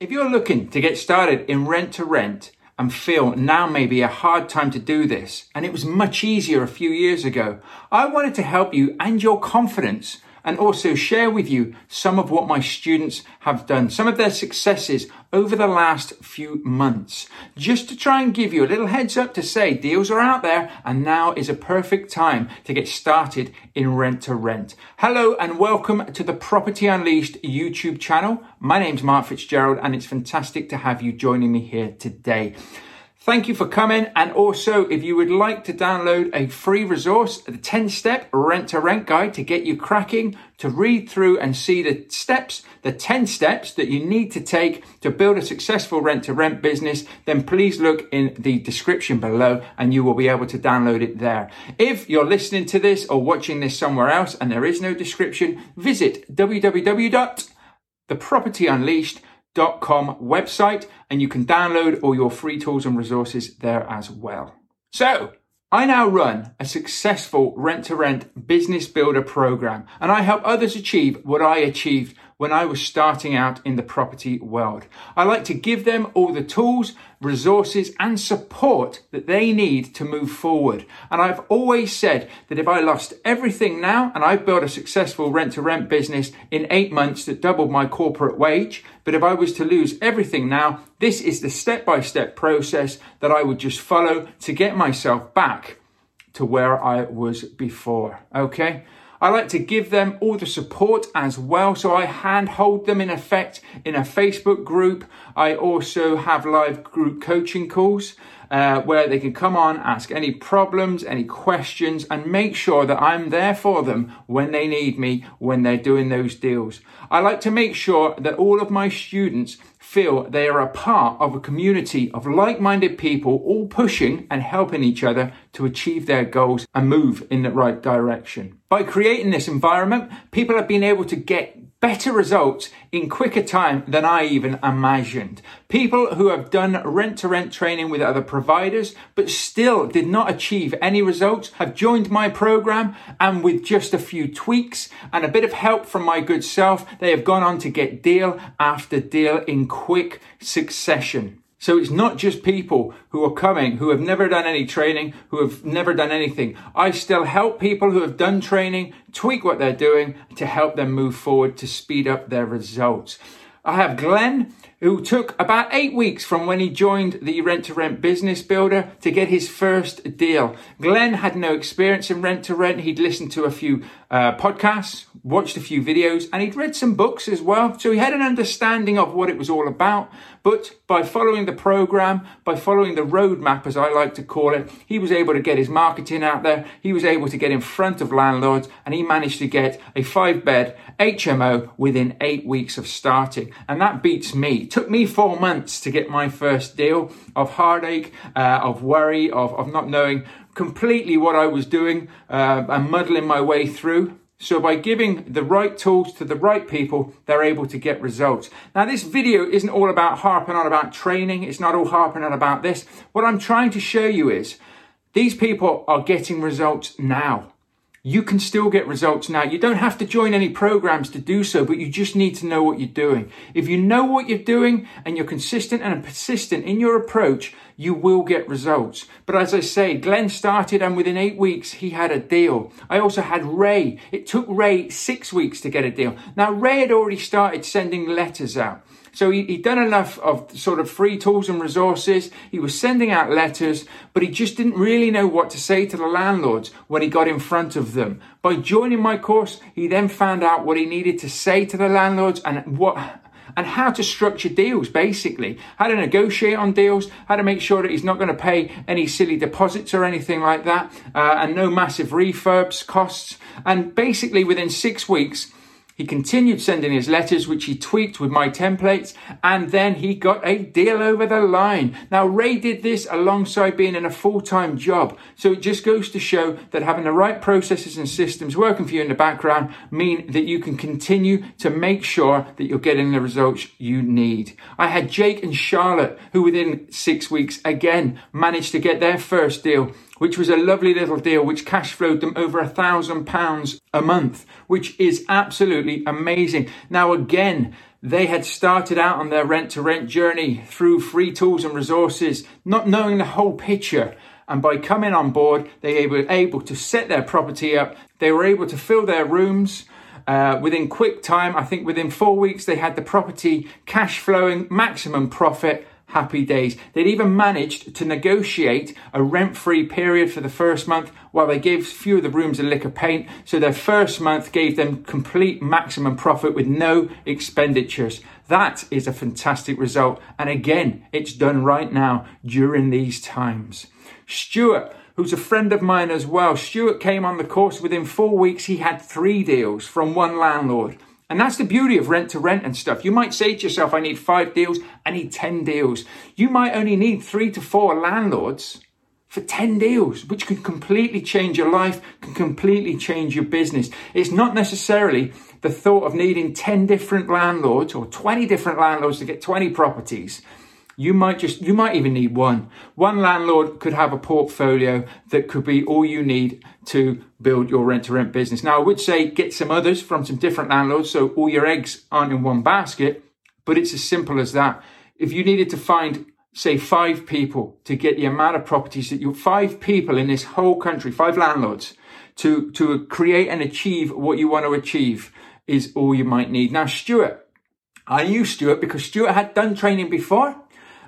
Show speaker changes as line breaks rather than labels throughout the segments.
If you're looking to get started in rent to rent and feel now may be a hard time to do this, and it was much easier a few years ago, I wanted to help you and your confidence and also share with you some of what my students have done, some of their successes over the last few months, just to try and give you a little heads up to say deals are out there and now is a perfect time to get started in rent to rent. Hello and welcome to the Property Unleashed YouTube channel. My name's Mark Fitzgerald and it's fantastic to have you joining me here today. Thank you for coming. And also, if you would like to download a free resource, the 10 step rent to rent guide to get you cracking, to read through and see the steps, the 10 steps that you need to take to build a successful rent to rent business, then please look in the description below and you will be able to download it there. If you're listening to this or watching this somewhere else and there is no description, visit www.thepropertyunleashed.com com website and you can download all your free tools and resources there as well. So I now run a successful rent to rent business builder program and I help others achieve what I achieved when I was starting out in the property world. I like to give them all the tools, resources, and support that they need to move forward. And I've always said that if I lost everything now and I've built a successful rent to rent business in eight months that doubled my corporate wage, but if I was to lose everything now, this is the step by step process that I would just follow to get myself back to where I was before. Okay. I like to give them all the support as well. So I handhold them in effect in a Facebook group. I also have live group coaching calls. Uh, where they can come on, ask any problems, any questions, and make sure that I'm there for them when they need me, when they're doing those deals. I like to make sure that all of my students feel they are a part of a community of like-minded people all pushing and helping each other to achieve their goals and move in the right direction. By creating this environment, people have been able to get better results in quicker time than I even imagined. People who have done rent to rent training with other providers, but still did not achieve any results, have joined my program and with just a few tweaks and a bit of help from my good self, they have gone on to get deal after deal in quick succession. So it's not just people who are coming, who have never done any training, who have never done anything. I still help people who have done training tweak what they're doing to help them move forward to speed up their results. I have Glenn, who took about eight weeks from when he joined the rent to rent business builder to get his first deal. Glenn had no experience in rent to rent. He'd listened to a few uh, podcasts, watched a few videos, and he'd read some books as well. So he had an understanding of what it was all about. But by following the program, by following the roadmap, as I like to call it, he was able to get his marketing out there. He was able to get in front of landlords and he managed to get a five bed HMO within eight weeks of starting. And that beats me. It took me four months to get my first deal of heartache, uh, of worry, of, of not knowing completely what I was doing uh, and muddling my way through. So by giving the right tools to the right people, they're able to get results. Now this video isn't all about harping on about training. It's not all harping on about this. What I'm trying to show you is these people are getting results now you can still get results now. You don't have to join any programs to do so, but you just need to know what you're doing. If you know what you're doing and you're consistent and persistent in your approach, you will get results. But as I say, Glenn started and within eight weeks, he had a deal. I also had Ray. It took Ray six weeks to get a deal. Now, Ray had already started sending letters out. So he, he'd done enough of sort of free tools and resources. He was sending out letters, but he just didn't really know what to say to the landlords when he got in front of them. By joining my course, he then found out what he needed to say to the landlords and what and how to structure deals basically how to negotiate on deals how to make sure that he's not going to pay any silly deposits or anything like that uh, and no massive refurbs costs and basically within six weeks he continued sending his letters, which he tweaked with my templates, and then he got a deal over the line. Now, Ray did this alongside being in a full time job. So it just goes to show that having the right processes and systems working for you in the background mean that you can continue to make sure that you're getting the results you need. I had Jake and Charlotte, who within six weeks again managed to get their first deal which was a lovely little deal which cash flowed them over a thousand pounds a month, which is absolutely amazing. Now, again, They had started out on their rent to rent journey through free tools and resources, not knowing the whole picture. And by coming on board, they were able to set their property up. They were able to fill their rooms. Uh, within quick time, I think within four weeks, they had the property cash flowing, maximum profit, happy days. They'd even managed to negotiate a rent free period for the first month while they gave few of the rooms a lick of paint. So their first month gave them complete maximum profit with no expenditures. That is a fantastic result. And again, it's done right now during these times. Stuart, who's a friend of mine as well, Stuart came on the course within four weeks. He had three deals from one landlord. And that's the beauty of rent to rent and stuff. You might say to yourself, I need five deals, I need 10 deals. You might only need three to four landlords for 10 deals, which can completely change your life, can completely change your business. It's not necessarily the thought of needing 10 different landlords or 20 different landlords to get 20 properties. You might just, you might even need one. One landlord could have a portfolio that could be all you need to build your rent to rent business. Now, I would say get some others from some different landlords so all your eggs aren't in one basket, but it's as simple as that. If you needed to find say five people to get the amount of properties that you five people in this whole country, five landlords to to create and achieve what you want to achieve is all you might need. Now, Stuart, I knew Stuart because Stuart had done training before.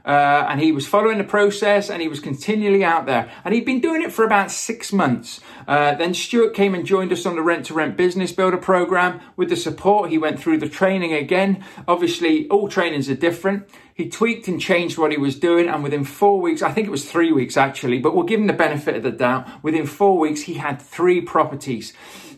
Uh, and he was following the process and he was continually out there. And he'd been doing it for about six months. Uh, then Stuart came and joined us on the Rent to Rent Business Builder program. With the support, he went through the training again. Obviously, all trainings are different. He tweaked and changed what he was doing, and within four weeks, I think it was three weeks actually, but we'll give him the benefit of the doubt. Within four weeks, he had three properties.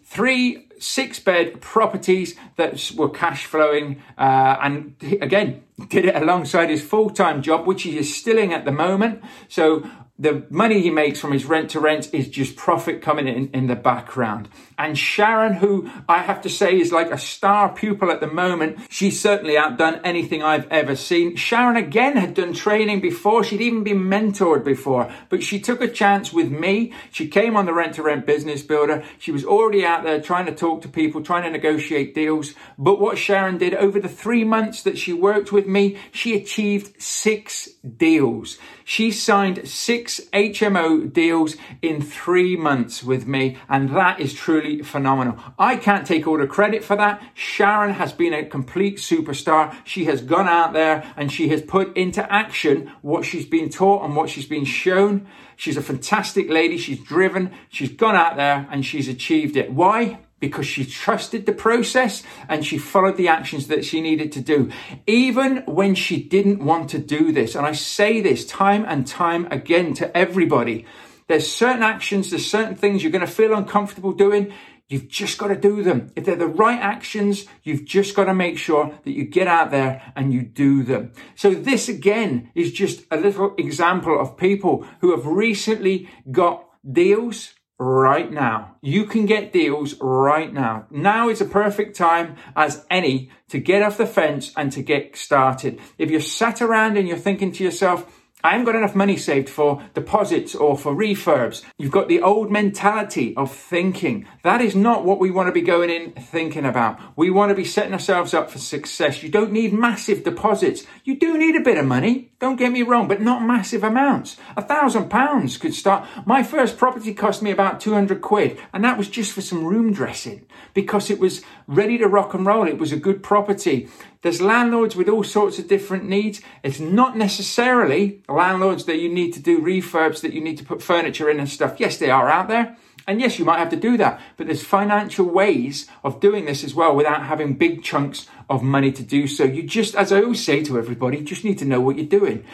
Three six bed properties that were cash flowing. Uh, and again, did it alongside his full time job, which he is still in at the moment. So the money he makes from his rent to rent is just profit coming in in the background. And Sharon, who I have to say is like a star pupil at the moment, she's certainly outdone anything I've ever seen. Sharon again had done training before. She'd even been mentored before, but she took a chance with me. She came on the rent to rent business builder. She was already out there trying to talk to people, trying to negotiate deals. But what Sharon did over the three months that she worked with me, she achieved six deals. She signed six HMO deals in three months with me, and that is truly phenomenal. I can't take all the credit for that. Sharon has been a complete superstar. She has gone out there and she has put into action what she's been taught and what she's been shown. She's a fantastic lady. She's driven. She's gone out there and she's achieved it. Why? Because she trusted the process and she followed the actions that she needed to do, even when she didn't want to do this. And I say this time and time again to everybody. There's certain actions, there's certain things you're going to feel uncomfortable doing. You've just got to do them. If they're the right actions, you've just got to make sure that you get out there and you do them. So this again is just a little example of people who have recently got deals right now. You can get deals right now. Now is a perfect time as any to get off the fence and to get started. If you're sat around and you're thinking to yourself, I haven't got enough money saved for deposits or for refurbs. You've got the old mentality of thinking. That is not what we want to be going in thinking about. We want to be setting ourselves up for success. You don't need massive deposits. You do need a bit of money. Don't get me wrong, but not massive amounts. A thousand pounds could start. My first property cost me about 200 quid and that was just for some room dressing because it was ready to rock and roll. It was a good property. There's landlords with all sorts of different needs. It's not necessarily landlords that you need to do refurbs, that you need to put furniture in and stuff. Yes, they are out there. And yes, you might have to do that, but there's financial ways of doing this as well without having big chunks of money to do so. You just, as I always say to everybody, just need to know what you're doing.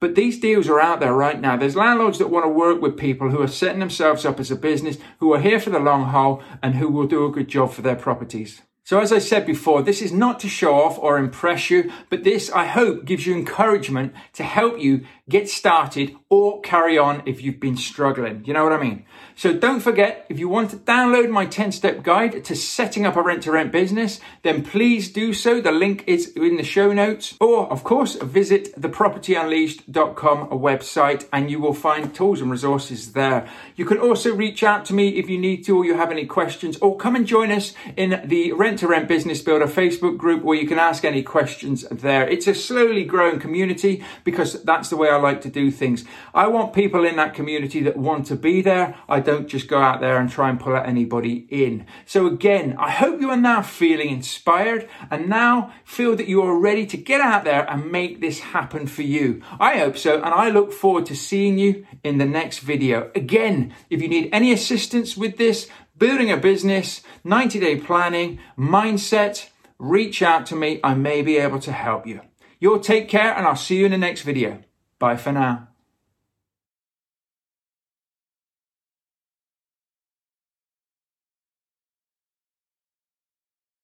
But these deals are out there right now. There's landlords that want to work with people who are setting themselves up as a business, who are here for the long haul, and who will do a good job for their properties. So as I said before, this is not to show off or impress you, but this, I hope, gives you encouragement to help you get started or carry on if you've been struggling. You know what I mean? So don't forget, if you want to download my 10 step guide to setting up a rent to rent business, then please do so. The link is in the show notes. Or, of course, visit thepropertyunleashed.com website and you will find tools and resources there. You can also reach out to me if you need to or you have any questions or come and join us in the rent Rent to Rent Business Builder Facebook group where you can ask any questions there. It's a slowly growing community because that's the way I like to do things. I want people in that community that want to be there. I don't just go out there and try and pull anybody in. So again, I hope you are now feeling inspired and now feel that you are ready to get out there and make this happen for you. I hope so. And I look forward to seeing you in the next video. Again, if you need any assistance with this, building a business, 90 day planning, mindset, reach out to me. I may be able to help you. You'll take care and I'll see you in the next video. Bye for now.